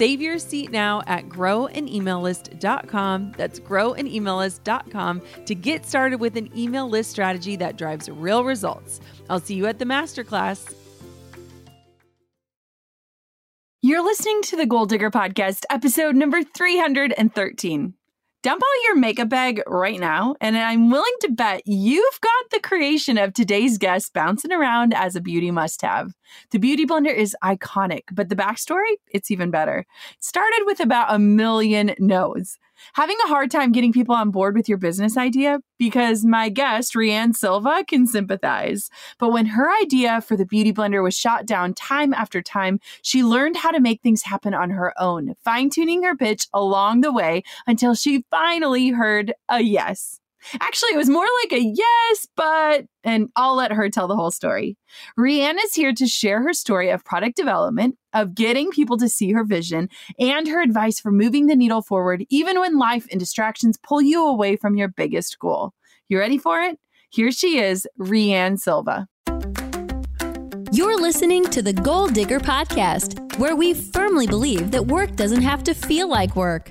Save your seat now at growanemaillist.com. That's growanemaillist.com to get started with an email list strategy that drives real results. I'll see you at the masterclass. You're listening to the Goal Digger Podcast, episode number 313. Dump out your makeup bag right now, and I'm willing to bet you've got the creation of today's guest bouncing around as a beauty must have. The Beauty Blender is iconic, but the backstory, it's even better. It started with about a million no's having a hard time getting people on board with your business idea because my guest, Rea Ann Silva, can sympathize. But when her idea for the Beauty Blender was shot down time after time, she learned how to make things happen on her own, fine tuning her pitch along the way until she finally heard a yes. Actually, it was more like a yes, but, and I'll let her tell the whole story. Rea Ann is here to share her story of product development, of getting people to see her vision, and her advice for moving the needle forward, even when life and distractions pull you away from your biggest goal. You ready for it? Here she is, Rea Ann Silva. You're listening to the Goal Digger Podcast, where we firmly believe that work doesn't have to feel like work.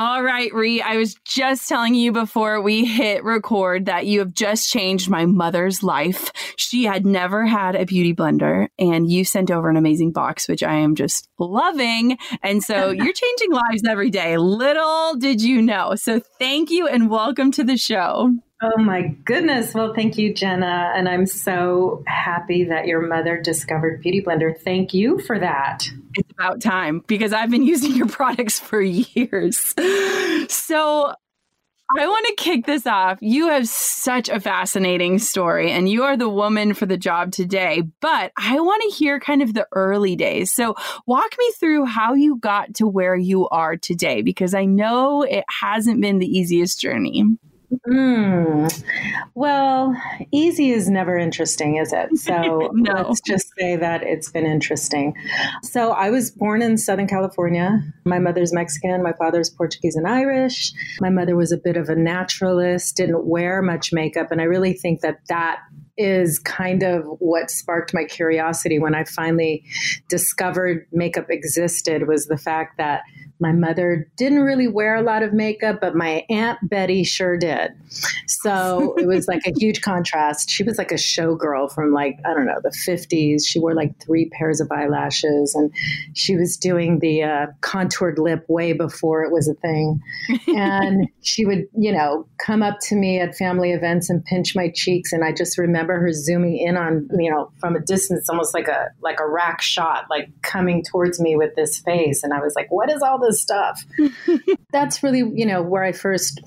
All right, Ree, I was just telling you before we hit record that you have just changed my mother's life. She had never had a beauty blender, and you sent over an amazing box, which I am just loving. And so you're changing lives every day. Little did you know. So thank you and welcome to the show. Oh my goodness. Well, thank you, Jenna. And I'm so happy that your mother discovered Beauty Blender. Thank you for that. It's about time because I've been using your products for years. So I want to kick this off. You have such a fascinating story, and you are the woman for the job today. But I want to hear kind of the early days. So, walk me through how you got to where you are today, because I know it hasn't been the easiest journey. Mm. Well, easy is never interesting, is it? So no. let's just say that it's been interesting. So I was born in Southern California. My mother's Mexican, my father's Portuguese and Irish. My mother was a bit of a naturalist, didn't wear much makeup. And I really think that that is kind of what sparked my curiosity when I finally discovered makeup existed was the fact that my mother didn't really wear a lot of makeup, but my Aunt Betty sure did. So it was like a huge contrast. She was like a showgirl from like, I don't know, the 50s. She wore like three pairs of eyelashes and she was doing the uh, contoured lip way before it was a thing. And she would, you know, come up to me at family events and pinch my cheeks. And I just remember her zooming in on, you know, from a distance, almost like a, like a rack shot, like coming towards me with this face. And I was like, what is all this? stuff. That's really, you know, where I first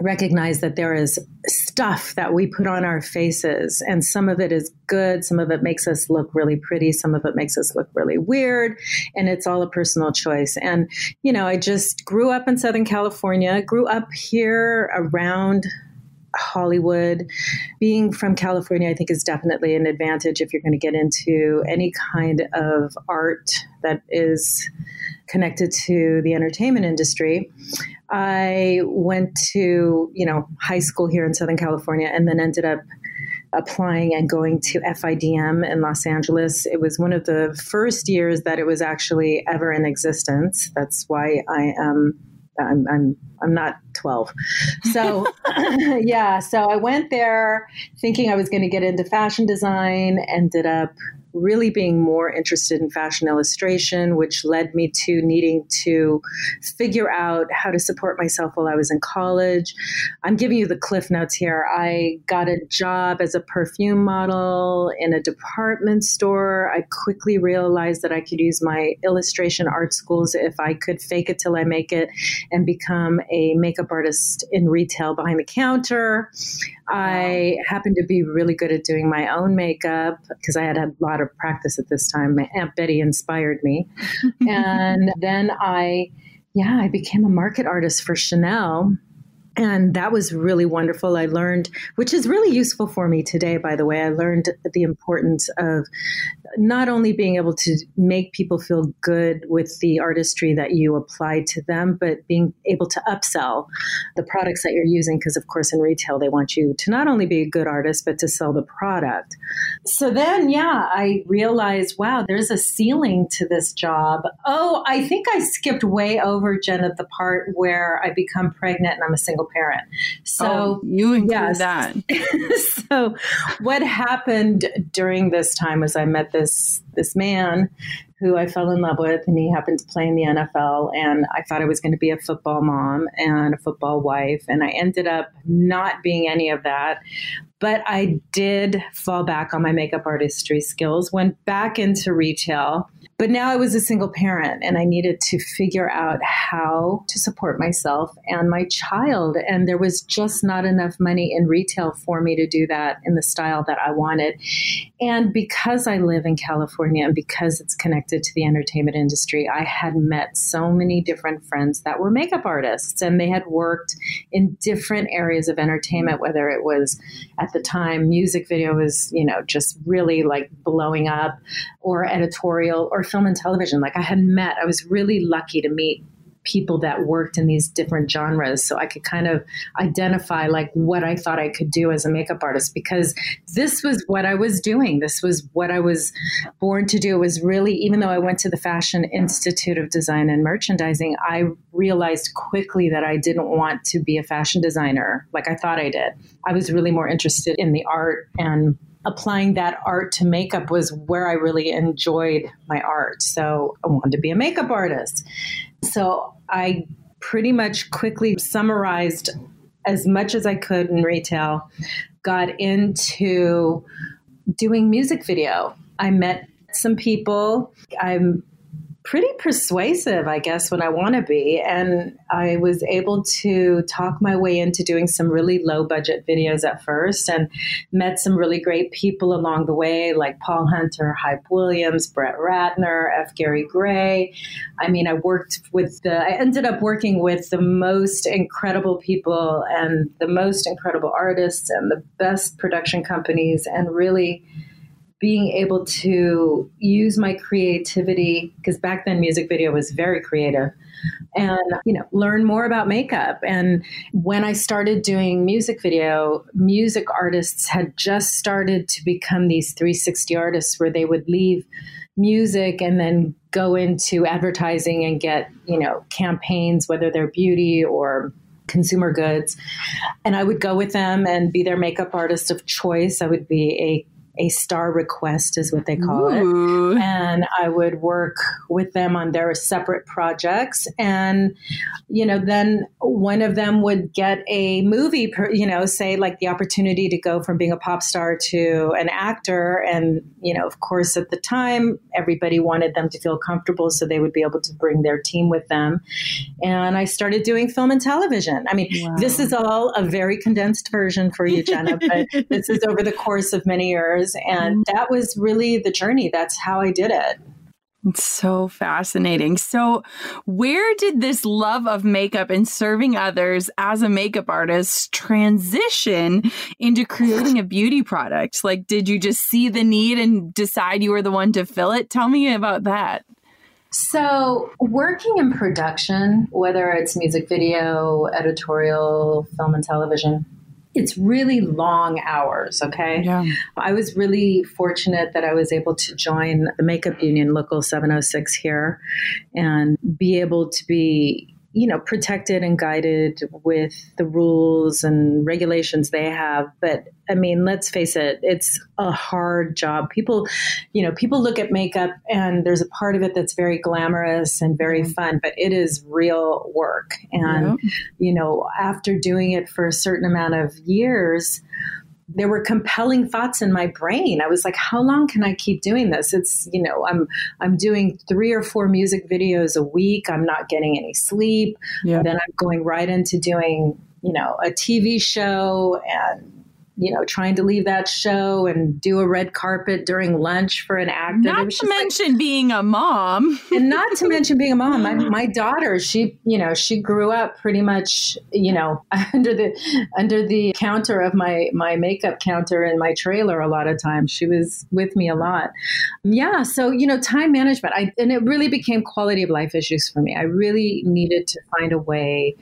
recognized that there is stuff that we put on our faces and some of it is good some of it makes us look really pretty some of it makes us look really weird and it's all a personal choice and you know i just grew up in southern california grew up here around Hollywood. Being from California, I think, is definitely an advantage if you're going to get into any kind of art that is connected to the entertainment industry. I went to, you know, high school here in Southern California and then ended up applying and going to FIDM in Los Angeles. It was one of the first years that it was actually ever in existence. That's why I am. I'm, I'm I'm not 12. So, yeah, so I went there thinking I was going to get into fashion design, ended up really being more interested in fashion illustration, which led me to needing to figure out how to support myself while I was in college. I'm giving you the cliff notes here. I got a job as a perfume model in a department store. I quickly realized that I could use my illustration art schools if I could fake it till I make it and become a makeup artist in retail behind the counter. I happened to be really good at doing my own makeup because I had had a lot of practice at this time. My Aunt Betty inspired me. and then I, yeah, I became a market artist for Chanel and that was really wonderful. I learned, which is really useful for me today, by the way. I learned the importance of not only being able to make people feel good with the artistry that you apply to them, but being able to upsell the products that you're using. Because, of course, in retail, they want you to not only be a good artist, but to sell the product. So then, yeah, I realized, wow, there's a ceiling to this job. Oh, I think I skipped way over, Jen, at the part where I become pregnant and I'm a single parent. So oh, you include yes. that. so what happened during this time was I met this this man who I fell in love with, and he happened to play in the NFL. And I thought I was going to be a football mom and a football wife, and I ended up not being any of that. But I did fall back on my makeup artistry skills, went back into retail but now I was a single parent and I needed to figure out how to support myself and my child. And there was just not enough money in retail for me to do that in the style that I wanted. And because I live in California and because it's connected to the entertainment industry, I had met so many different friends that were makeup artists and they had worked in different areas of entertainment, whether it was at the time music video was, you know, just really like blowing up or editorial or film and television. Like I had met, I was really lucky to meet people that worked in these different genres so i could kind of identify like what i thought i could do as a makeup artist because this was what i was doing. This was what i was born to do. It was really even though i went to the fashion institute of design and merchandising i realized quickly that i didn't want to be a fashion designer like i thought i did. I was really more interested in the art and applying that art to makeup was where I really enjoyed my art. So I wanted to be a makeup artist. So I pretty much quickly summarized as much as I could in retail, got into doing music video. I met some people. I'm pretty persuasive, I guess, when I want to be. And I was able to talk my way into doing some really low budget videos at first and met some really great people along the way, like Paul Hunter, Hype Williams, Brett Ratner, F. Gary Gray. I mean, I worked with the, I ended up working with the most incredible people and the most incredible artists and the best production companies and really being able to use my creativity because back then music video was very creative and you know learn more about makeup. And when i started doing music video music artists had just started to become these 360 artists where they would leave music and then go into advertising and get you know campaigns whether they're beauty or consumer goods. And i would go with them and be their makeup artist of choice. I would be a a star request is what they call Ooh. it and i would work with them on their separate projects. And you know then one of them would get a movie per, you know say like the opportunity to go from being a pop star to an actor. And you know of course at the time everybody wanted them to feel comfortable so they would be able to bring their team with them. And i started doing film and television. I mean wow. this is all a very condensed version for you jenna but this is over the course of many years and mm-hmm. that was really the journey. That's how I did it. It's so fascinating. So, where did this love of makeup and serving others as a makeup artist transition into creating a beauty product? Like, did you just see the need and decide you were the one to fill it? Tell me about that. So, working in production, whether it's music video, editorial, film, and television, it's really long hours, okay? Yeah. I was really fortunate that I was able to join the Makeup Union Local 706 here and be able to be you know protected and guided with the rules and regulations they have. But i mean let's face it it's a hard job. People you know people look at makeup and there's a part of it that's very glamorous and very mm-hmm. fun but it is real work. And you know after doing it for a certain amount of years there were compelling thoughts in my brain. I was like, how long can I keep doing this? It's, you know, I'm I'm doing three or four music videos a week. I'm not getting any sleep. Yeah. Then I'm going right into doing, you know, a TV show and you know, trying to leave that show and do a red carpet during lunch for an actor. Not to mention like, being a mom. and not to mention being a mom. My, my daughter, she, you know, she grew up pretty much, you know, under the under the counter of my my makeup counter in my trailer a lot of times. She was with me a lot. Yeah, so, you know, time management. I and it really became quality of life issues for me. I really needed to find a way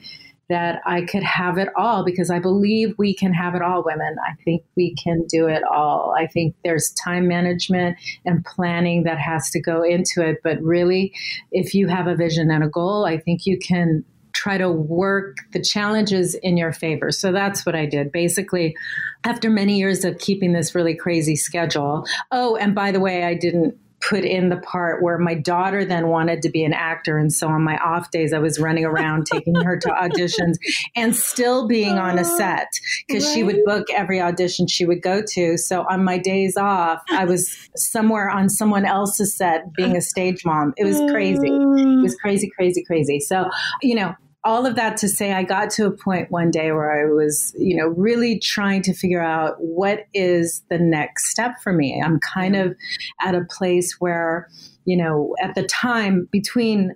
that I could have it all because I believe we can have it all, women. I think we can do it all. I think there's time management and planning that has to go into it. But really, if you have a vision and a goal, I think you can try to work the challenges in your favor. So that's what I did. Basically, after many years of keeping this really crazy schedule. Oh, and by the way, I didn't put in the part where my daughter then wanted to be an actor. And so on my off days, I was running around taking her to auditions and still being on a oh, set because right. she would book every audition she would go to. So on my days off, I was somewhere on someone else's set being a stage mom. It was crazy. It oh. was crazy, crazy, crazy. So, you know, all of that to say, I got to a point one day where I was, you know, really trying to figure out what is the next step for me. I'm kind of at a place where, you know, at the time between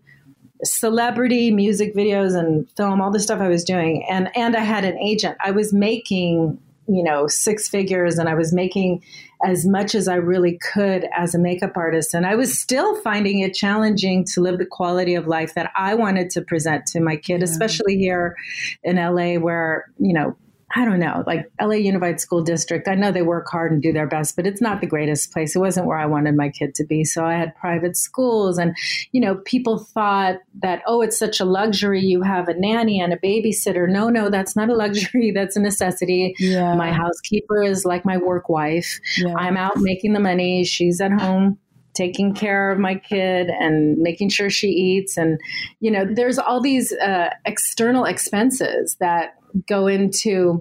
celebrity music videos and film, all the stuff I was doing, and and I had an agent. I was making you know six figures and i was making as much as i really could as a makeup artist and i was still finding it challenging to live the quality of life that i wanted to present to my kid yeah. especially here in la where you know I don't know, like LA Unified School District. I know they work hard and do their best, but it's not the greatest place. It wasn't where I wanted my kid to be. So I had private schools, and, you know, people thought that, oh, it's such a luxury. You have a nanny and a babysitter. No, no, that's not a luxury. That's a necessity. Yeah. My housekeeper is like my work wife. Yeah. I'm out making the money. She's at home taking care of my kid and making sure she eats and you know there's all these uh, external expenses that go into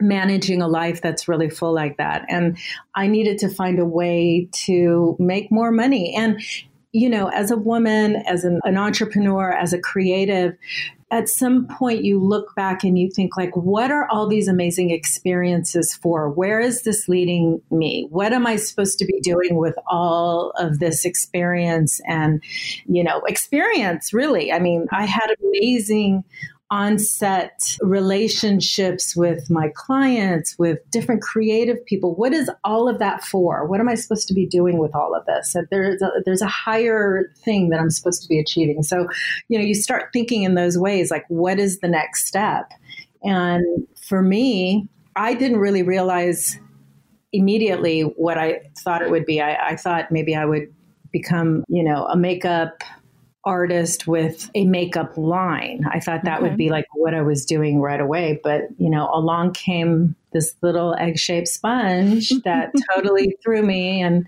managing a life that's really full like that. And I needed to find a way to make more money. And, you know, as a woman, as an, an entrepreneur, as a creative, at some point you look back and you think like what are all these amazing experiences for where is this leading me what am i supposed to be doing with all of this experience and you know experience really i mean i had amazing on-set relationships with my clients, with different creative people. What is all of that for? What am I supposed to be doing with all of this? There's a, there's a higher thing that I'm supposed to be achieving. So, you know, you start thinking in those ways, like what is the next step? And for me, I didn't really realize immediately what I thought it would be. I, I thought maybe I would become, you know, a makeup artist with a makeup line. I thought that okay. would be like what I was doing right away. But, you know, along came this little egg shaped sponge that totally threw me and,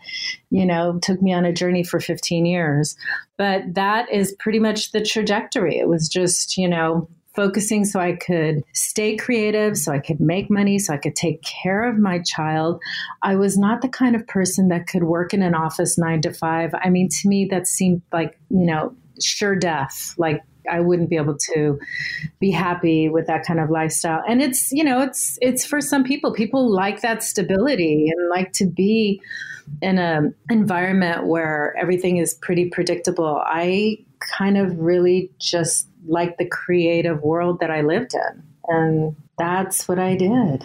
you know, took me on a journey for 15 years. But that is pretty much the trajectory. It was just, you know, focusing so I could stay creative, so I could make money, so I could take care of my child. I was not the kind of person that could work in an office nine to five. I mean, to me, that seemed like, you know, sure death. Like I wouldn't be able to be happy with that kind of lifestyle. And it's, you know, it's it's for some people. People like that stability and like to be in an environment where everything is pretty predictable. I kind of really just like the creative world that I lived in. And that's what I did.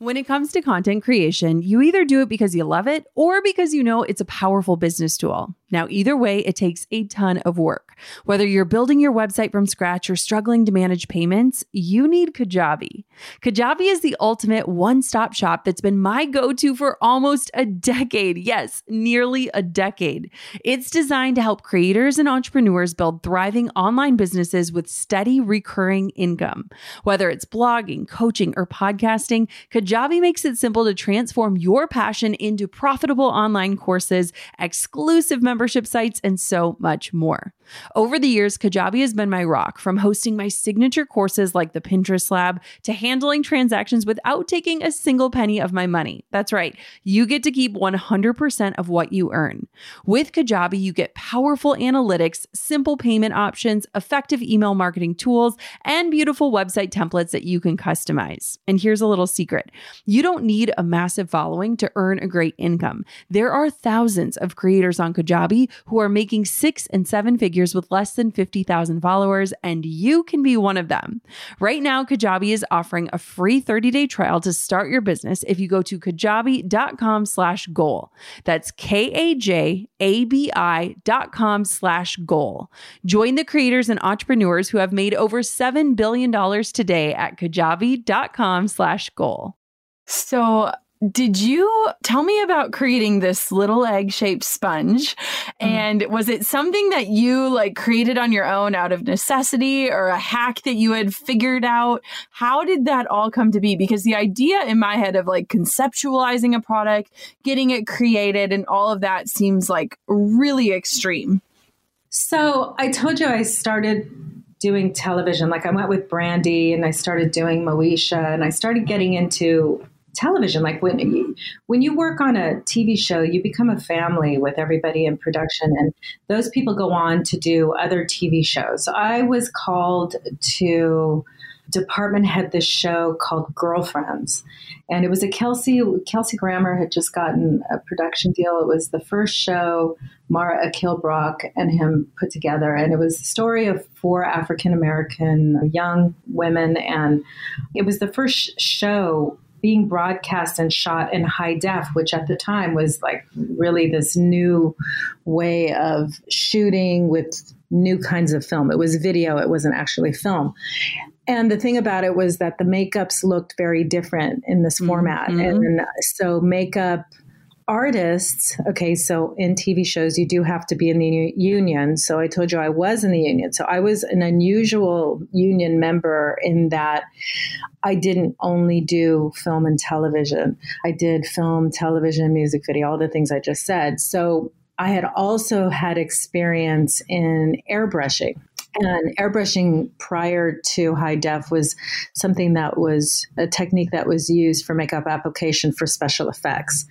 When it comes to content creation, you either do it because you love it or because you know it's a powerful business tool. Now, either way, it takes a ton of work. Whether you're building your website from scratch or struggling to manage payments, you need Kajabi. Kajabi is the ultimate one stop shop that's been my go to for almost a decade. Yes, nearly a decade. It's designed to help creators and entrepreneurs build thriving online businesses with steady recurring income. Whether it's blogging, coaching, or podcasting, Kajabi makes it simple to transform your passion into profitable online courses, exclusive membership sites, and so much more. Over the years, Kajabi has been my rock from hosting my signature courses like the Pinterest Lab to handling transactions without taking a single penny of my money. That's right, you get to keep 100% of what you earn. With Kajabi, you get powerful analytics, simple payment options, effective email marketing tools, and beautiful website templates that you can customize. And here's a little secret you don't need a massive following to earn a great income. There are thousands of creators on Kajabi who are making six and seven figures with less than 50,000 followers, and you can be one of them. Right now, Kajabi is offering a free 30-day trial to start your business if you go to kajabi.com slash goal. That's K-A-J-A-B-I dot com slash goal. Join the creators and entrepreneurs who have made over $7 billion today at kajabi.com slash goal. So did you tell me about creating this little egg shaped sponge? Mm. And was it something that you like created on your own out of necessity or a hack that you had figured out? How did that all come to be? Because the idea in my head of like conceptualizing a product, getting it created, and all of that seems like really extreme. So I told you I started doing television. Like I went with Brandy and I started doing Moesha and I started getting into television like when you, when you work on a TV show you become a family with everybody in production and those people go on to do other TV shows. I was called to department head this show called Girlfriends and it was a Kelsey Kelsey Grammer had just gotten a production deal. It was the first show Mara Akil-Brock and him put together and it was the story of four African American young women and it was the first show being broadcast and shot in high def, which at the time was like really this new way of shooting with new kinds of film. It was video, it wasn't actually film. And the thing about it was that the makeups looked very different in this format. Mm-hmm. And so makeup artists, okay, so in TV shows, you do have to be in the union. So I told you I was in the union. So I was an unusual union member in that I didn't only do film and television, I did film, television, music video, all the things I just said. So I had also had experience in airbrushing. And airbrushing prior to high def was something that was a technique that was used for makeup application for special effects.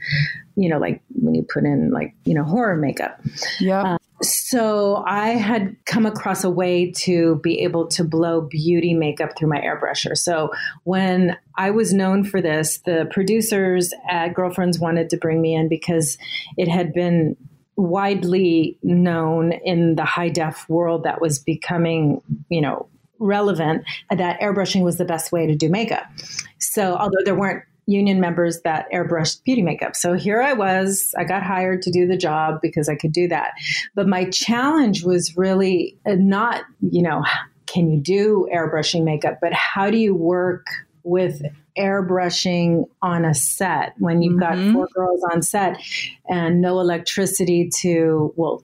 You know, like when you put in like, you know, horror makeup. Yeah. Uh, so I had come across a way to be able to blow beauty makeup through my airbrusher. So when I was known for this, the producers at Girlfriends wanted to bring me in because it had been widely known in the high def world that was becoming, you know, relevant that airbrushing was the best way to do makeup. So, although there weren't union members that airbrushed beauty makeup. So here I was, I got hired to do the job because I could do that. But my challenge was really uh, not, you know, can you do airbrushing makeup, but how do you work with airbrushing on a set when you've mm-hmm. got four girls on set and no electricity to, well,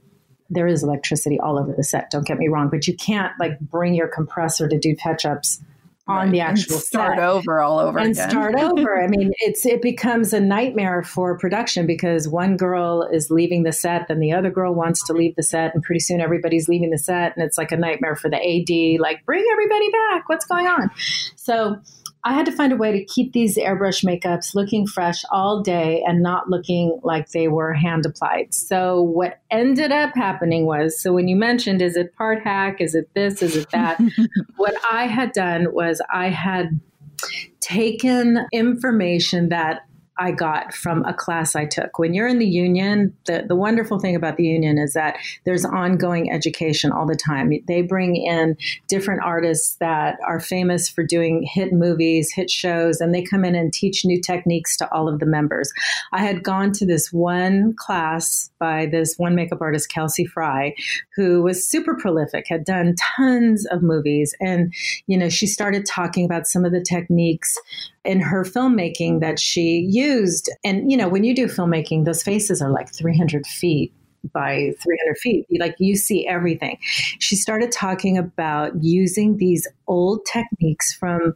there is electricity all over the set, don't get me wrong, but you can't like bring your compressor to do touch ups on right. the actual and start set. over all over and again. start over. I mean, it's it becomes a nightmare for production because one girl is leaving the set, then the other girl wants to leave the set, and pretty soon everybody's leaving the set, and it's like a nightmare for the AD. Like, bring everybody back. What's going on? So I had to find a way to keep these airbrush makeups looking fresh all day and not looking like they were hand applied. So what ended up happening was, so when you mentioned, is it part hack? Is it this? Is it that? what I had done was I had taken information that I got from a class I took. When you're in the union, the, the wonderful thing about the union is that there's ongoing education all the time. They bring in different artists that are famous for doing hit movies, hit shows, and they come in and teach new techniques to all of the members. I had gone to this one class by this one makeup artist, Kelsey Fry, who was super prolific, had done tons of movies. And, you know, she started talking about some of the techniques in her filmmaking that she used. And, you know, when you do filmmaking, those faces are like 300 feet by 300 feet. Like you see everything. She started talking about using these old techniques from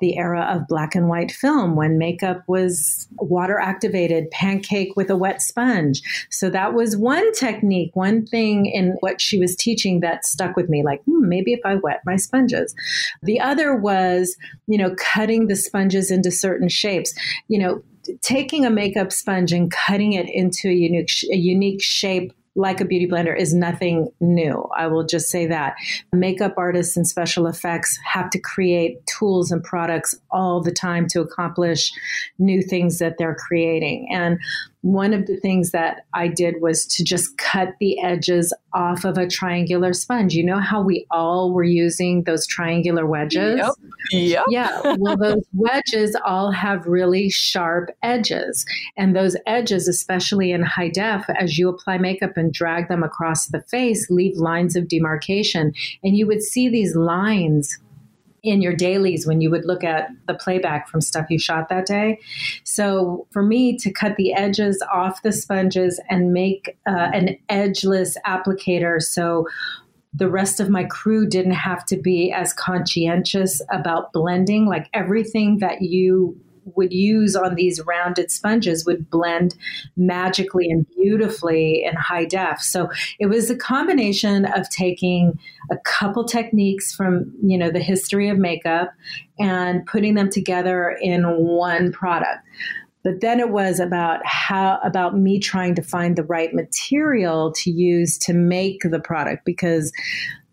the era of black and white film when makeup was water activated, pancake with a wet sponge. So that was one technique, one thing in what she was teaching that stuck with me like, hmm, maybe if I wet my sponges. The other was, you know, cutting the sponges into certain shapes. You know, taking a makeup sponge and cutting it into a unique a unique shape like a beauty blender is nothing new. I will just say that. Makeup artists and special effects have to create tools and products all the time to accomplish new things that they're creating. And one of the things that I did was to just cut the edges off of a triangular sponge. You know how we all were using those triangular wedges? Yep. Yep. Yeah. Well, those wedges all have really sharp edges. And those edges, especially in high def, as you apply makeup and drag them across the face, leave lines of demarcation. And you would see these lines in your dailies when you would look at the playback from stuff you shot that day. So for me to cut the edges off the sponges and make uh, an edgeless applicator so the rest of my crew didn't have to be as conscientious about blending like everything that you would use on these rounded sponges would blend magically and beautifully in high def. So it was a combination of taking a couple techniques from, you know, the history of makeup and putting them together in one product but then it was about how about me trying to find the right material to use to make the product because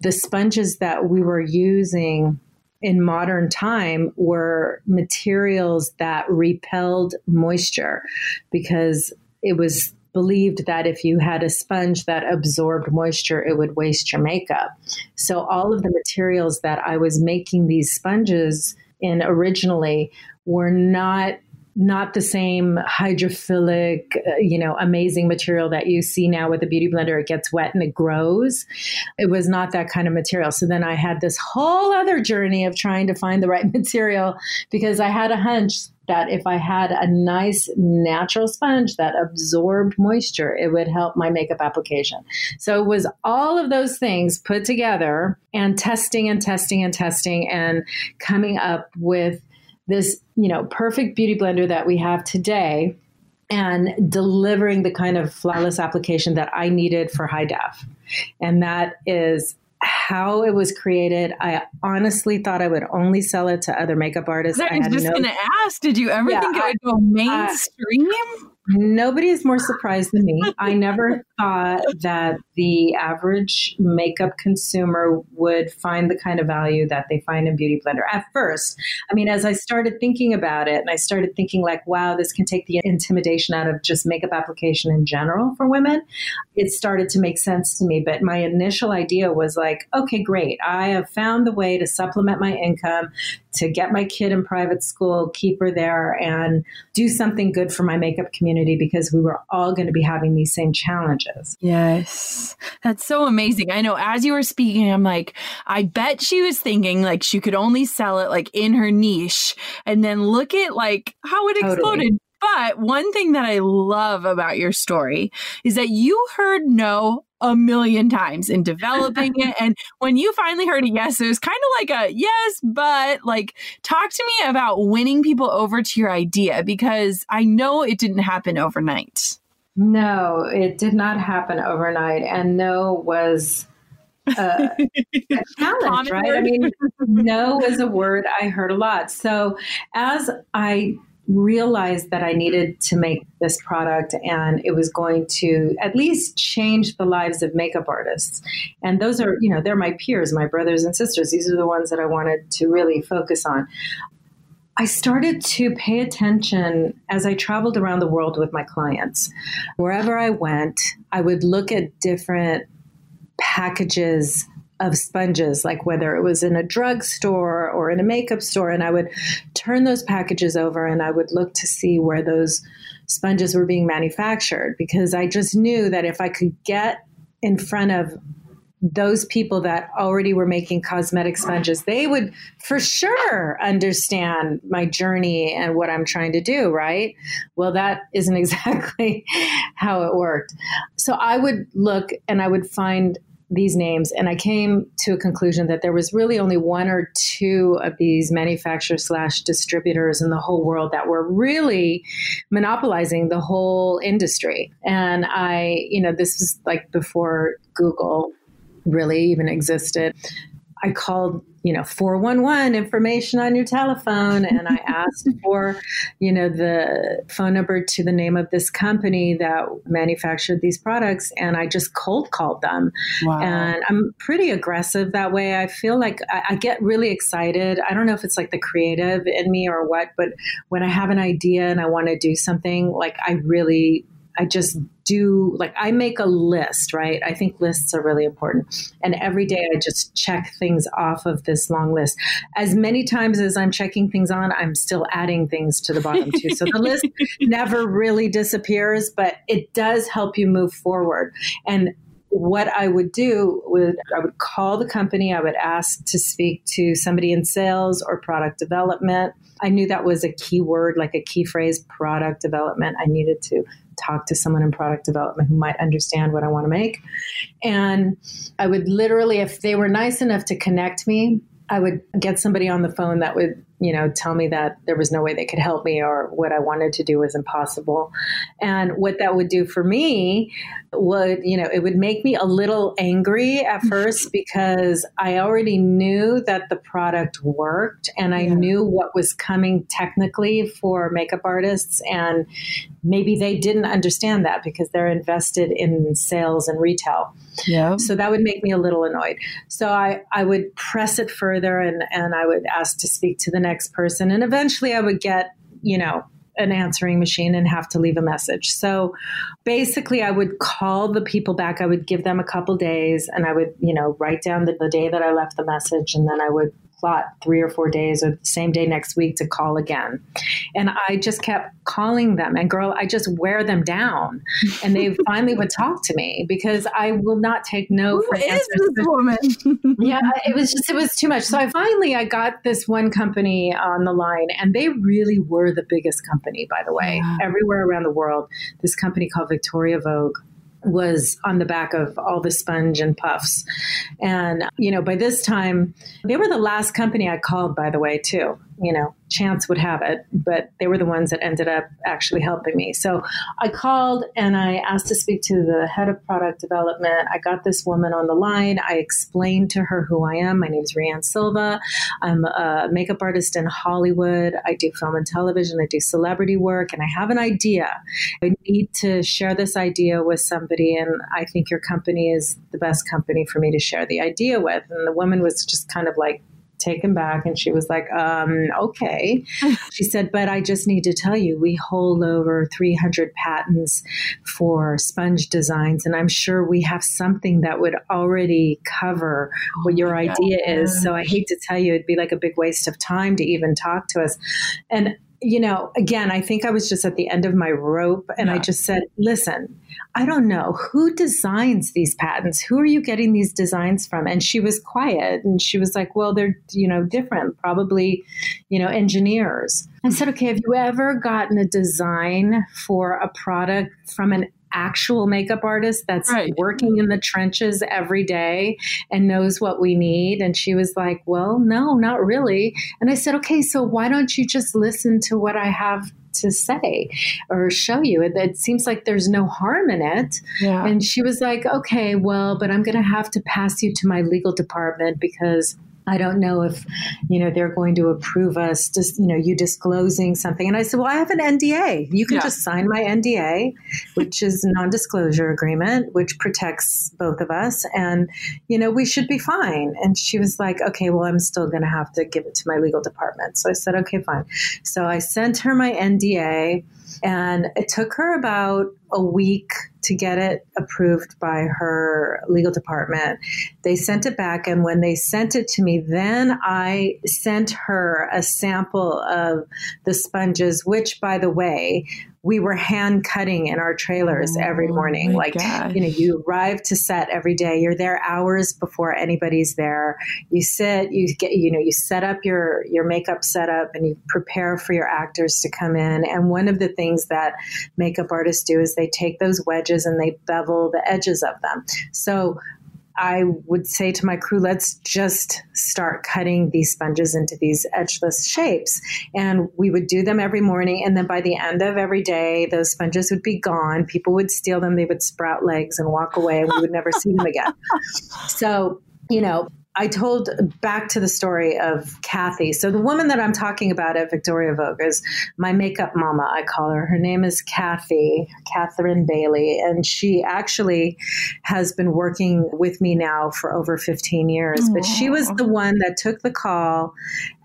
the sponges that we were using in modern time were materials that repelled moisture because it was believed that if you had a sponge that absorbed moisture, it would waste your makeup. So all of the materials that I was making these sponges in originally were not not the same hydrophilic, uh, you know, amazing material that you see now with a beauty blender. It gets wet and it grows. It was not that kind of material. So then I had this whole other journey of trying to find the right material because I had a hunch that if I had a nice natural sponge that absorbed moisture, it would help my makeup application. So it was all of those things put together and testing and testing and testing and coming up with this, you know, perfect beauty blender that we have today and delivering the kind of flawless application that I needed for high def. And that is how it was created. I honestly thought I would only sell it to other makeup artists. I was just no, going to ask, did you ever yeah, think it would go mainstream? Nobody is more surprised than me. I never thought that the average makeup consumer would find the kind of value that they find in Beauty Blender at first. I mean, as I started thinking about it, and I started thinking, like, wow, this can take the intimidation out of just makeup application in general for women, it started to make sense to me. But my initial idea was like, okay, great. I have found the way to supplement my income, to get my kid in private school, keep her there, and do something good for my makeup community because we were all going to be having these same challenges. Yes. That's so amazing. I know as you were speaking, I'm like, I bet she was thinking like she could only sell it like in her niche. And then look at like how it totally. exploded. But one thing that I love about your story is that you heard no a million times in developing it. And when you finally heard a yes, it was kind of like a yes, but like talk to me about winning people over to your idea because I know it didn't happen overnight. No, it did not happen overnight. And no was uh, a challenge, right? I mean, no was a word I heard a lot. So as I realized that I needed to make this product and it was going to at least change the lives of makeup artists. And those are, you know, they're my peers, my brothers and sisters. These are the ones that I wanted to really focus on. I started to pay attention as I traveled around the world with my clients. Wherever I went, I would look at different packages of sponges, like whether it was in a drugstore or in a makeup store. And I would turn those packages over and I would look to see where those sponges were being manufactured because I just knew that if I could get in front of those people that already were making cosmetic sponges, they would for sure understand my journey and what I'm trying to do, right? Well, that isn't exactly how it worked. So I would look and I would find these names, and I came to a conclusion that there was really only one or two of these manufacturers slash distributors in the whole world that were really monopolizing the whole industry. And I, you know, this was like before Google really even existed. I called you know 411 information on your telephone and i asked for you know the phone number to the name of this company that manufactured these products and i just cold called them. Wow. and i'm pretty aggressive that way. I feel like I, I get really excited. I don't know if it's like the creative in me or what but when i have an idea and i want to do something like i really I just do like I make a list, right? I think lists are really important. And every day I just check things off of this long list. As many times as I'm checking things on, I'm still adding things to the bottom too. So the list never really disappears, but it does help you move forward. And what I would do would I would call the company, I would ask to speak to somebody in sales or product development. I knew that was a key word, like a key phrase, product development. I needed to talk to someone in product development who might understand what I want to make. And I would literally, if they were nice enough to connect me, I would get somebody on the phone that would you know, tell me that there was no way they could help me or what I wanted to do was impossible. And what that would do for me would, you know, it would make me a little angry at mm-hmm. first because I already knew that the product worked and I yeah. knew what was coming technically for makeup artists. And maybe they didn't understand that because they're invested in sales and retail. Yeah. So that would make me a little annoyed. So I, I would press it further and, and I would ask to speak to the next person. And eventually I would get, you know, an answering machine and have to leave a message. So basically, I would call the people back. I would give them a couple days and I would, you know, write down the, the day that I left the message and then I would plot three or four days or the same day next week to call again. And I just kept calling them. And girl, I just wear them down. And they finally would talk to me because I will not take no Who for answers. This woman? yeah, it was just, it was too much. So I finally, I got this one company on the line and they really were the biggest company, by the way, yeah. everywhere around the world. This company called Victoria Vogue was on the back of all the sponge and puffs. And, you know, by this time, they were the last company I called, by the way, too. You know, chance would have it, but they were the ones that ended up actually helping me. So I called and I asked to speak to the head of product development. I got this woman on the line. I explained to her who I am. My name is Rea Ann Silva. I'm a makeup artist in Hollywood. I do film and television. I do celebrity work, and I have an idea. I need to share this idea with somebody, and I think your company is the best company for me to share the idea with. And the woman was just kind of like, taken back and she was like um, okay. She said but i just need to tell you we hold over 300 patents for sponge designs and i'm sure we have something that would already cover what oh your idea is. So i hate to tell you it'd be like a big waste of time to even talk to us. And you know, again, I think I was just at the end of my rope and yeah. I just said, listen, I don't know who designs these patents. Who are you getting these designs from? And she was quiet and she was like, well, they're, you know, different, probably, you know, engineers. I said, okay, have you ever gotten a design for a product from an actual makeup artist that's right. working in the trenches every day and knows what we need. And she was like, Well, no, not really. And I said, Okay, so why don't you just listen to what I have to say or show you. It, it, seems like there's no harm in it. Yeah. And she was like, okay, well, but I'm going to have to pass you to my legal department because I don't know if, you know, they're going to approve us just, you know, you disclosing something. And I said, well, I have an NDA. You can yeah. just sign my NDA, which is a non-disclosure agreement, which protects both of us. And, you know, we should be fine. And she was like, okay, well, I'm still going to have to give it to my legal department. So I said, okay, fine. So I sent her my NDA and it took her about a week to get it approved by her legal department. They sent it back, and when they sent it to me, then I sent her a sample of the sponges, which, by the way, we were hand cutting in our trailers oh, every morning. Like, gosh. you know, you arrive to set every day. You're there hours before anybody's there. You sit, you get, you know, you set up your your makeup setup and you prepare for your actors to come in. And one of the things that makeup artists do is they take those wedges and they bevel the edges of them. So I would say to my crew, let's just start cutting these sponges into these edgeless shapes. And we would do them every morning. And then by the end of every day, those sponges would be gone. People would steal them, they would sprout legs and walk away, and we would never see them again. So, you know, I told back to the story of Kathy. So the woman that I'm talking about at Victoria Vogue is my makeup mama, I call her. Her name is Kathy, Catherine Bailey, and she actually has been working with me now for over 15 years. Aww. But she was the one that took the call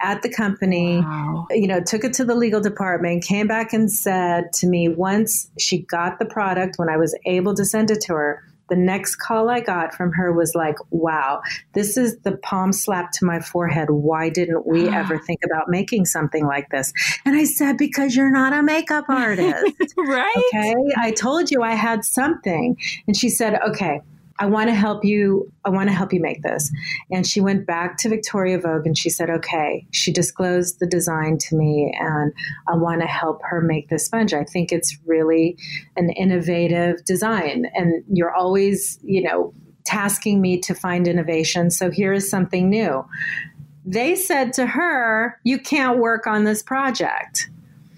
at the company, wow. you know, took it to the legal department, came back and said to me once she got the product, when I was able to send it to her, the next call I got from her was like, wow, this is the palm slap to my forehead. Why didn't we ever think about making something like this? And I said, because you're not a makeup artist. right. Okay. I told you I had something. And she said, okay, I want to help you. I want to help you make this. And she went back to Victoria Vogue and she said, okay. She disclosed the design to me and I want to help her make this sponge. I think it's really an innovative design. And you're always, you know, tasking me to find innovation. So here is something new. They said to her, you can't work on this project.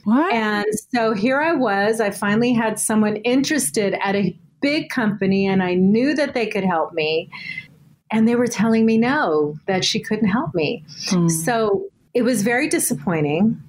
What? And so here I was. I finally had someone interested at a big company and I knew that they could help me. And they were telling me no, that she couldn't help me. Mm. So it was very disappointing.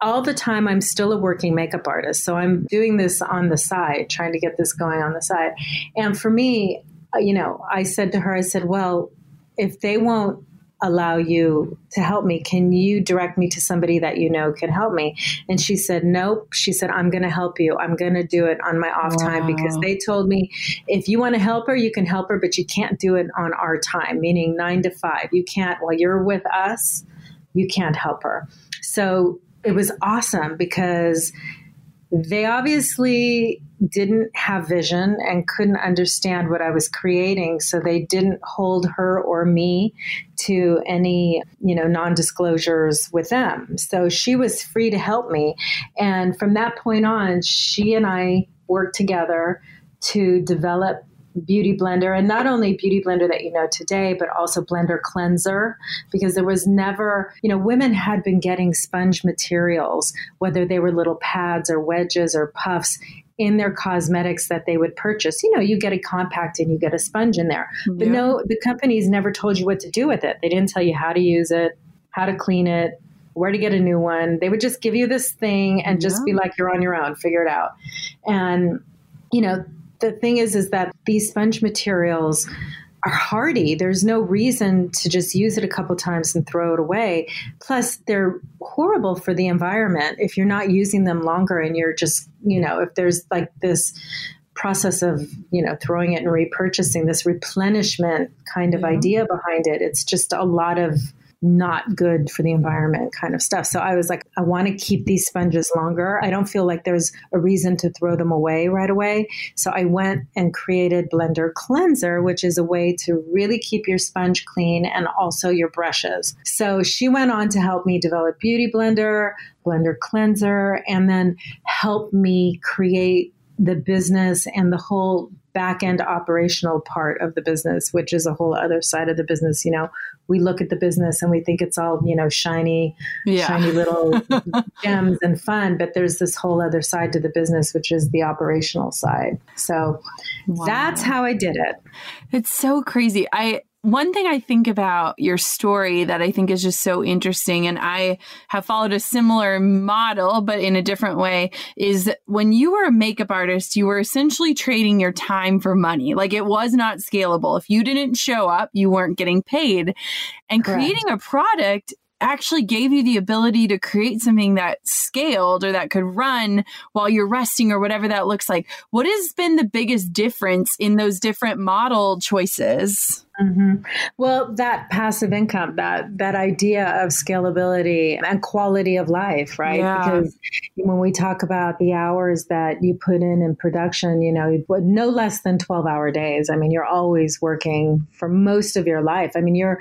All the time, I'm still a working makeup artist. So I'm doing this on the side, trying to get this going on the side. And for me, uh, you know, I said to her, I said, well, if they won't allow you to help me. Can you direct me to somebody that you know can help me? And she said, Nope. She said, I'm going to help you. I'm going to do it on my off wow. time because they told me if you want to help her, you can help her, but you can't do it on our time, meaning nine to five. You can't, while you're with us, you can't help her. So it was awesome because they obviously didn't have vision and couldn't understand what I was creating. So they didn't hold her or me to any, you know, non-disclosures with them. So she was free to help me. And from that point on, she and I worked together to develop beauty blender and not only beauty blender that you know today but also blender cleanser because there was never you know women had been getting sponge materials whether they were little pads or wedges or puffs in their cosmetics that they would purchase. You know, you get a compact and you get a sponge in there. But no, the companies never told you what to do with it. They didn't tell you how to use it, how to clean it, where to get a new one. They would just give you this thing and just be like, you're on your own, figure it out. And, you know, the thing is, is that these sponge materials are hardy. There's no reason to just use it a couple times and throw it away. Plus, they're horrible for the environment if you're not using them longer and you're just, you know, if there's like this process of, you know, throwing it and repurchasing, this replenishment kind of yeah. idea behind it. It's just a lot of not good for the environment kind of stuff. So I was like, I want to keep these sponges longer. I don't feel like there's a reason to throw them away right away. So I went and created Blender Cleanser, which is a way to really keep your sponge clean and also your brushes. So she went on to help me develop Beauty Blender, Blender Cleanser, and then help me create the business and the whole back end operational part of the business, which is a whole other side of the business. You know, we look at the business and we think it's all you know shiny yeah. shiny little gems and fun but there's this whole other side to the business which is the operational side so wow. that's how i did it it's so crazy i one thing I think about your story that I think is just so interesting, and I have followed a similar model, but in a different way, is when you were a makeup artist, you were essentially trading your time for money. Like it was not scalable. If you didn't show up, you weren't getting paid. And Correct. creating a product actually gave you the ability to create something that scaled or that could run while you're resting or whatever that looks like. What has been the biggest difference in those different model choices? Mm-hmm. Well, that passive income, that that idea of scalability and quality of life, right? Yeah. Because when we talk about the hours that you put in in production, you know, no less than twelve hour days. I mean, you're always working for most of your life. I mean, you're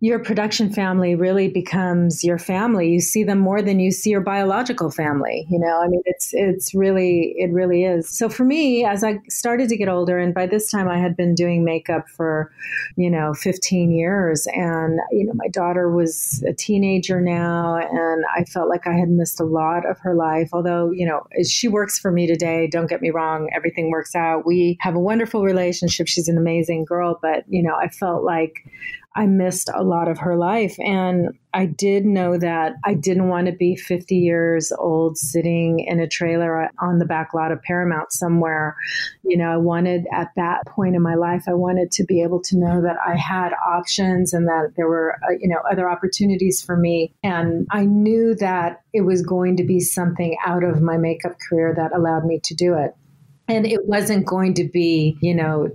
your production family really becomes your family. You see them more than you see your biological family. You know, I mean, it's it's really it really is. So for me, as I started to get older, and by this time I had been doing makeup for, you know, 15 years, and you know, my daughter was a teenager now, and I felt like I had missed a lot of her life. Although you know, she works for me today. Don't get me wrong, everything works out. We have a wonderful relationship. She's an amazing girl, but you know, I felt like I missed a lot of her life. And I did know that I didn't want to be 50 years old sitting in a trailer on the back lot of Paramount somewhere. You know, I wanted at that point in my life, I wanted to be able to know that I had options and that there were, uh, you know, other opportunities for me. And I knew that it was going to be something out of my makeup career that allowed me to do it. And it wasn't going to be, you know,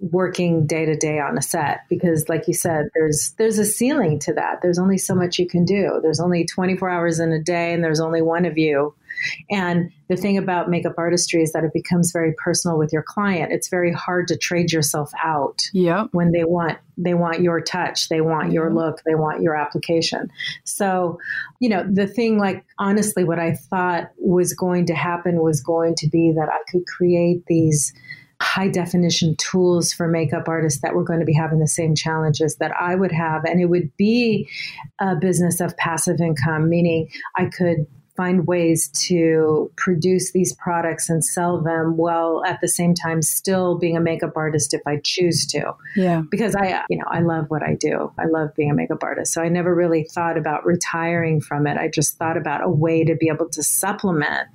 working day to day on a set because like you said there's there's a ceiling to that. There's only so much you can do. There's only 24 hours in a day and there's only one of you. And the thing about makeup artistry is that it becomes very personal with your client. It's very hard to trade yourself out yeah when they want they want your touch they want your look they want your application. So you know the thing like honestly what i thought was going to happen was going to be that i could create these high definition tools for makeup artists that were going to be having the same challenges that I would have. And it would be a business of passive income, meaning I could find ways to produce these products and sell them while at the same time still being a makeup artist if I choose to. Yeah. Because I, you know, I love what I do. I love being a makeup artist. So I never really thought about retiring from it. I just thought about a way to be able to supplement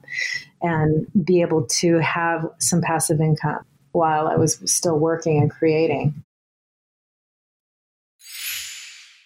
and be able to have some passive income while I was still working and creating.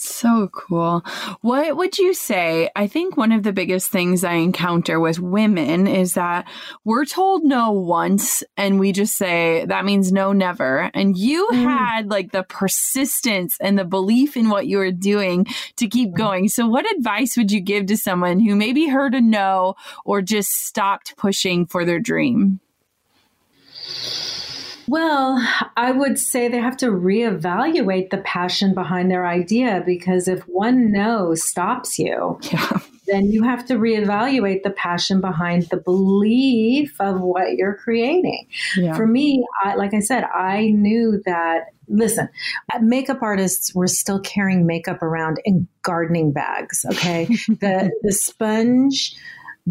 So cool. What would you say? I think one of the biggest things I encounter with women is that we're told no once and we just say that means no never. And you mm. had like the persistence and the belief in what you were doing to keep mm. going. So, what advice would you give to someone who maybe heard a no or just stopped pushing for their dream? Well, I would say they have to reevaluate the passion behind their idea because if one no stops you, yeah. then you have to reevaluate the passion behind the belief of what you're creating. Yeah. For me, I, like I said, I knew that listen, uh, makeup artists were still carrying makeup around in gardening bags. Okay. the, the sponge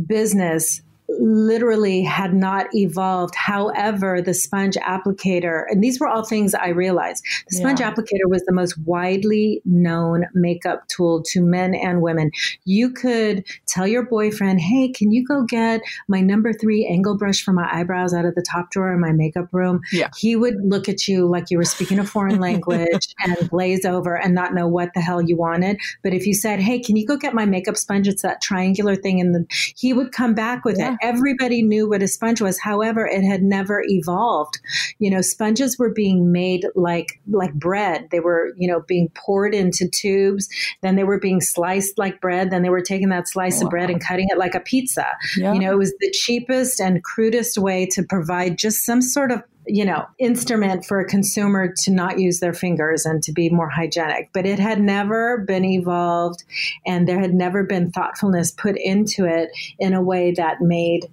business literally had not evolved. However, the sponge applicator, and these were all things I realized, the sponge yeah. applicator was the most widely known makeup tool to men and women. You could tell your boyfriend, hey, can you go get my number three angle brush for my eyebrows out of the top drawer in my makeup room? Yeah. He would look at you like you were speaking a foreign language and glaze over and not know what the hell you wanted. But if you said, hey, can you go get my makeup sponge? It's that triangular thing. And the, he would come back with yeah. it everybody knew what a sponge was. However, it had never evolved. You know, sponges were being made like like bread. They were, you know, being poured into tubes. Then they were being sliced like bread. Then they were taking that slice wow. of bread and cutting it like a pizza. Yeah. You know, it was the cheapest and crudest way to provide just some sort of you know, instrument for a consumer to not use their fingers and to be more hygienic. But it had never been evolved and there had never been thoughtfulness put into it in a way that made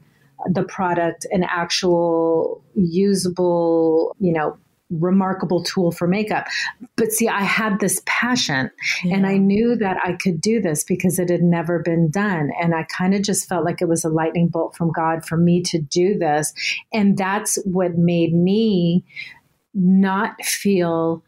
the product an actual usable, you know, remarkable tool for makeup. But see, I had this passion yeah. and I knew that I could do this because it had never been done. And I kind of just felt like it was a lightning bolt from God for me to do this. And that's what made me not feel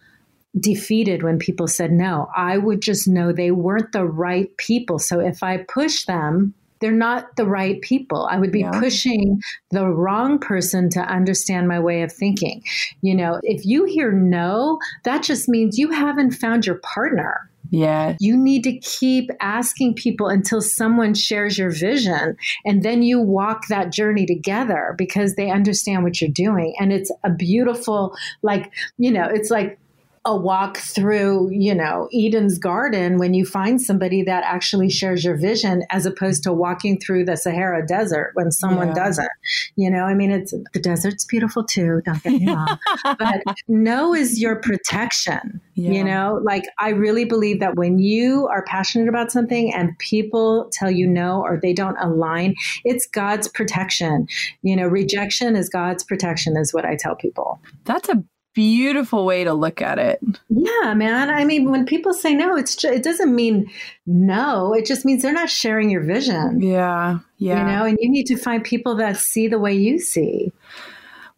defeated when people said no. I would just know they weren't the right people. So if I push them, they're not the right people. I would be yeah. pushing the wrong person to understand my way of thinking. You know, if you hear no, that just means you haven't found your partner. Yeah. You need to keep asking people until someone shares your vision and then you walk that journey together because they understand what you're doing. And it's a beautiful, like, you know, it's like a walk through, you know, Eden's garden when you find somebody that actually shares your vision as opposed to walking through the Sahara desert when someone yeah. doesn't. You know, I mean, it's the desert's beautiful too, don't get me wrong. but no is your protection. Yeah. You know, like I really believe that when you are passionate about something and people tell you no or they don't align, it's God's protection. You know, rejection is God's protection, is what I tell people. That's a beautiful way to look at it. Yeah, man. I mean, when people say no, it's just, it doesn't mean no. It just means they're not sharing your vision. Yeah, yeah. You know, and you need to find people that see the way you see.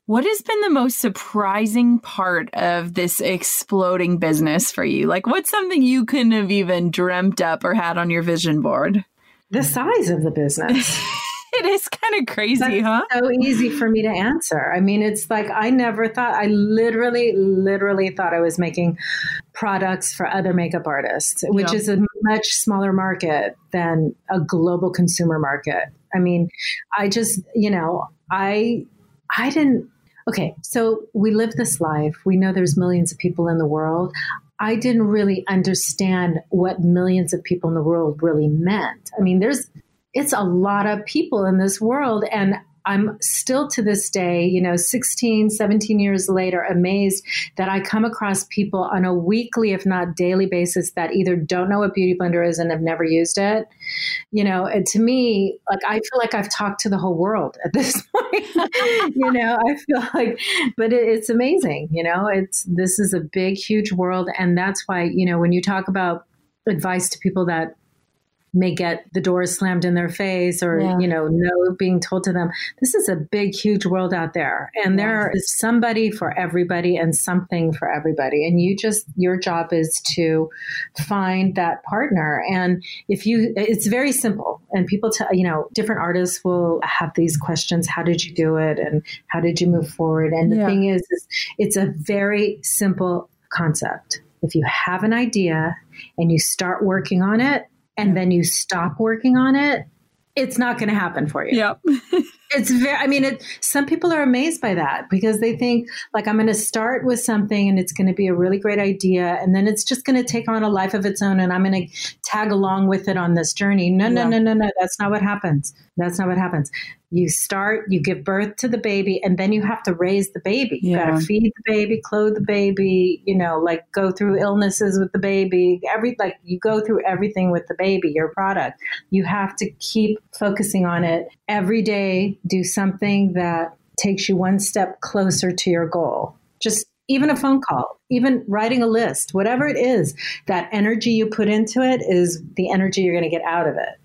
What has been the most surprising part of this exploding business for you? Like, what's something you couldn't have even dreamt up or had on your vision board? The size of the business. it is kind of crazy, huh? So easy for me to answer. I mean, it's like I never thought, I literally, literally thought I was making products for other makeup artists, which Yeah. is a much smaller market than a global consumer market. I mean, I just, you know, I, I didn't, okay, so we live this life. We know there's millions of people in the world. I didn't really understand what millions of people in the world really meant. I mean, there's it's a lot of people in this world and I'm still to this day, you know, 16, 17 years later, amazed that I come across people on a weekly, if not daily basis that either don't know what Beauty Blender is and have never used it. You know, to me, like, I feel like I've talked to the whole world at this point. you know, I feel like, but it, it's amazing. You know, it's, this is a big, huge world. And that's why, you know, when you talk about advice to people that may get the doors slammed in their face or Yeah. you know no being told to them. This is a big huge world out there. And there is somebody for everybody and something for everybody. And you just your job is to find that partner. And if you it's very simple. And people tell you know different artists will have these questions. How did you do it? And how did you move forward? And the Yeah. thing is, is it's a very simple concept. If you have an idea and you start working on it and then you stop working on it, it's not going to happen for you. Yep. It's very, I mean, it, some people are amazed by that because they think, like, I'm going to start with something and it's going to be a really great idea. And then it's just going to take on a life of its own and I'm going to tag along with it on this journey. No, no, Yeah. no, no, no. That's not what happens. That's not what happens. You start, you give birth to the baby, and then you have to raise the baby. You got Yeah. to feed the baby, clothe the baby, you know, like go through illnesses with the baby. Every, like, you go through everything with the baby, your product. You have to keep focusing on it every day. Do something that takes you one step closer to your goal. Just even a phone call, even writing a list, whatever it is, that energy you put into it is the energy you're going to get out of it.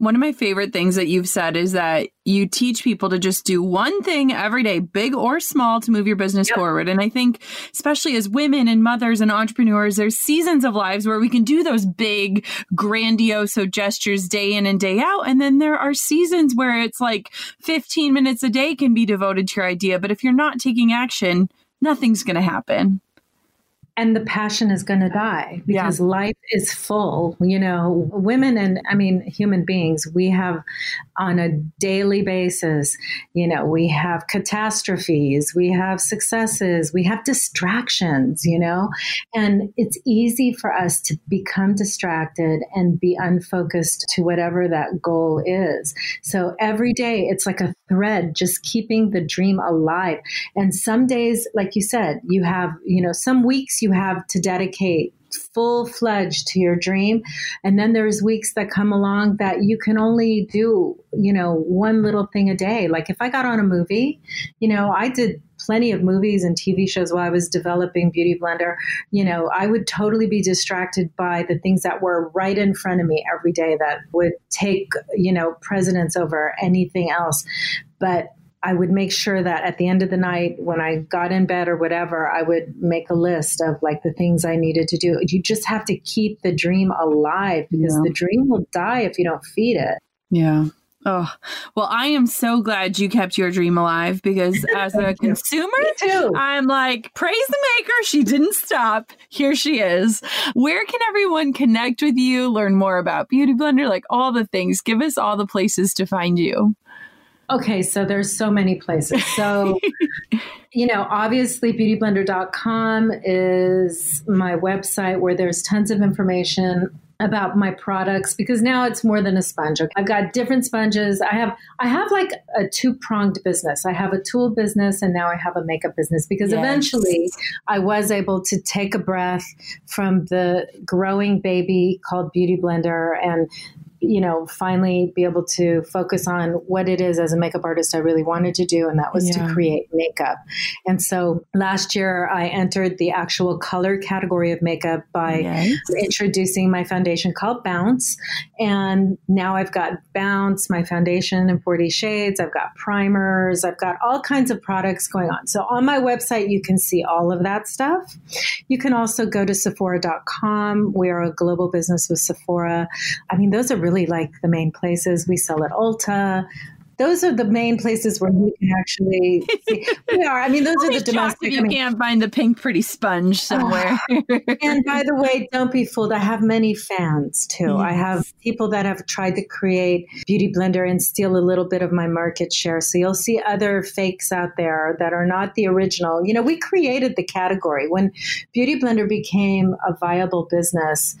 One of my favorite things that you've said is that you teach people to just do one thing every day, big or small, to move your business Yep. forward. And I think, especially as women and mothers and entrepreneurs, there's seasons of lives where we can do those big, grandiose gestures day in and day out. And then there are seasons where it's like 15 minutes a day can be devoted to your idea. But if you're not taking action, nothing's going to happen. And the passion is going to die Yeah. because life is full you know. Women and i mean human beings we have on a daily basis you know we have catastrophes we have successes we have distractions you know. And it's easy for us to become distracted and be unfocused to whatever that goal is. So every day it's like a thread just keeping the dream alive. And some days like you said you have you know some weeks you have to dedicate full fledged to your dream. And then there's weeks that come along that you can only do you know one little thing a day. Like if i got on a movie you know i did plenty of movies and tv shows while i was developing beauty blender. You know i would totally be distracted by the things that were right in front of me every day that would take you know precedence over anything else. But I would make sure that at the end of the night, when I got in bed or whatever, I would make a list of like the things I needed to do. You just have to keep the dream alive because Yeah. the dream will die if you don't feed it. Yeah. Oh, well, I am so glad you kept your dream alive because as a consumer, Too. I'm like, praise the maker. She didn't stop. Here she is. Where can everyone connect with you, learn more about Beauty Blender, like all the things? Give us all the places to find you. Okay, so there's so many places. So, you know, obviously beautyblender.com is my website where there's tons of information about my products because now it's more than a sponge. Okay? I've got different sponges. I have I have like a two-pronged business. I have a tool business and now I have a makeup business because Yes. eventually I was able to take a breath from the growing baby called Beauty Blender and you know, finally be able to focus on what it is as a makeup artist I really wanted to do, and that was yeah. to create makeup. And so last year I entered the actual color category of makeup by nice. introducing my foundation called Bounce. And now I've got Bounce, my foundation in 40 shades, I've got primers, I've got all kinds of products going on. So on my website, you can see all of that stuff. You can also go to Sephora.com. We are a global business with Sephora. I mean, those are really like the main places. We sell at Ulta those are the main places where you can actually see. We are. I mean, those are the domestic. You I mean, can't find the pink pretty sponge ah. somewhere. and by the way, don't be fooled. I have many fans too. Yes. I have people that have tried to create Beauty Blender and steal a little bit of my market share. So you'll see other fakes out there that are not the original. You know, we created the category when Beauty Blender became a viable business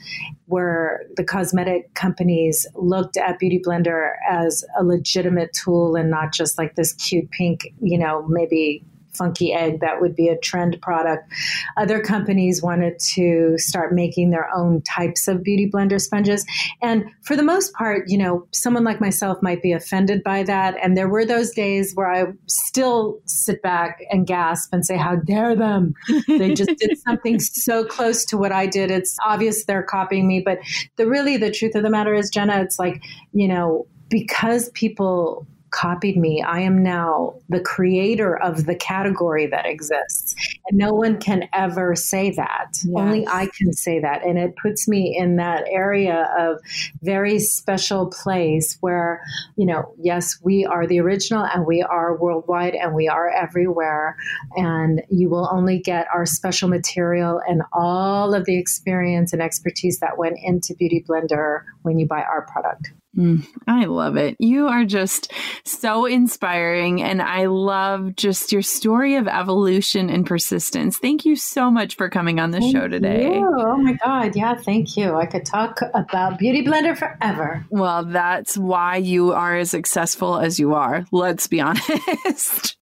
where the cosmetic companies looked at Beauty Blender as a legitimate tool and not just like this cute pink, you know, maybe funky egg that would be a trend product. Other companies wanted to start making their own types of beauty blender sponges. And for the most part, you know, someone like myself might be offended by that. And there were those days where I still sit back and gasp and say, How dare them? They just did something so close to what I did. It's obvious they're copying me. But the really the truth of the matter is, Jenna, it's like, you know, because people copied me. I am now the creator of the category that exists. And no one can ever say that. Yes. Only I can say that. And it puts me in that area of very special place where, you know, yes, we are the original and we are worldwide and we are everywhere. And you will only get our special material and all of the experience and expertise that went into Beauty Blender when you buy our product. Mm, I love it. You are just so inspiring. And I love just your story of evolution and persistence. Thank you so much for coming on the show today. You. Oh my God. Yeah, thank you. I could talk about Beauty Blender forever. Well, that's why you are as successful as you are. Let's be honest.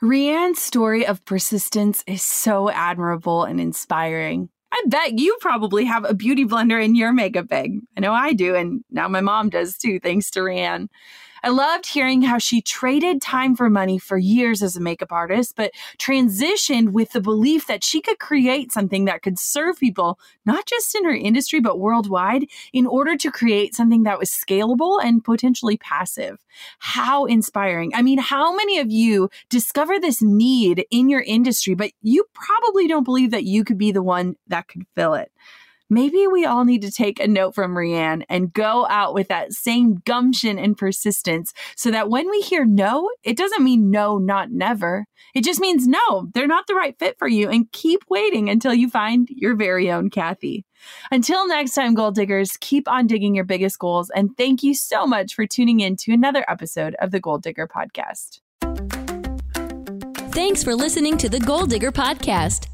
Rea Ann's story of persistence is so admirable and inspiring. I bet you probably have a beauty blender in your makeup bag. I know I do, and now my mom does too, thanks to Rea Ann. I loved hearing how she traded time for money for years as a makeup artist, but transitioned with the belief that she could create something that could serve people, not just in her industry, but worldwide, in order to create something that was scalable and potentially passive. How inspiring. I mean, how many of you discover this need in your industry, but you probably don't believe that you could be the one that could fill it? Maybe we all need to take a note from Rea Ann and go out with that same gumption and persistence so that when we hear no, it doesn't mean no, not never. It just means no, they're not the right fit for you and keep waiting until you find your very own Kathy. Until next time, goal diggers, keep on digging your biggest goals. And thank you so much for tuning in to another episode of the Goal Digger Podcast. Thanks for listening to the Goal Digger Podcast.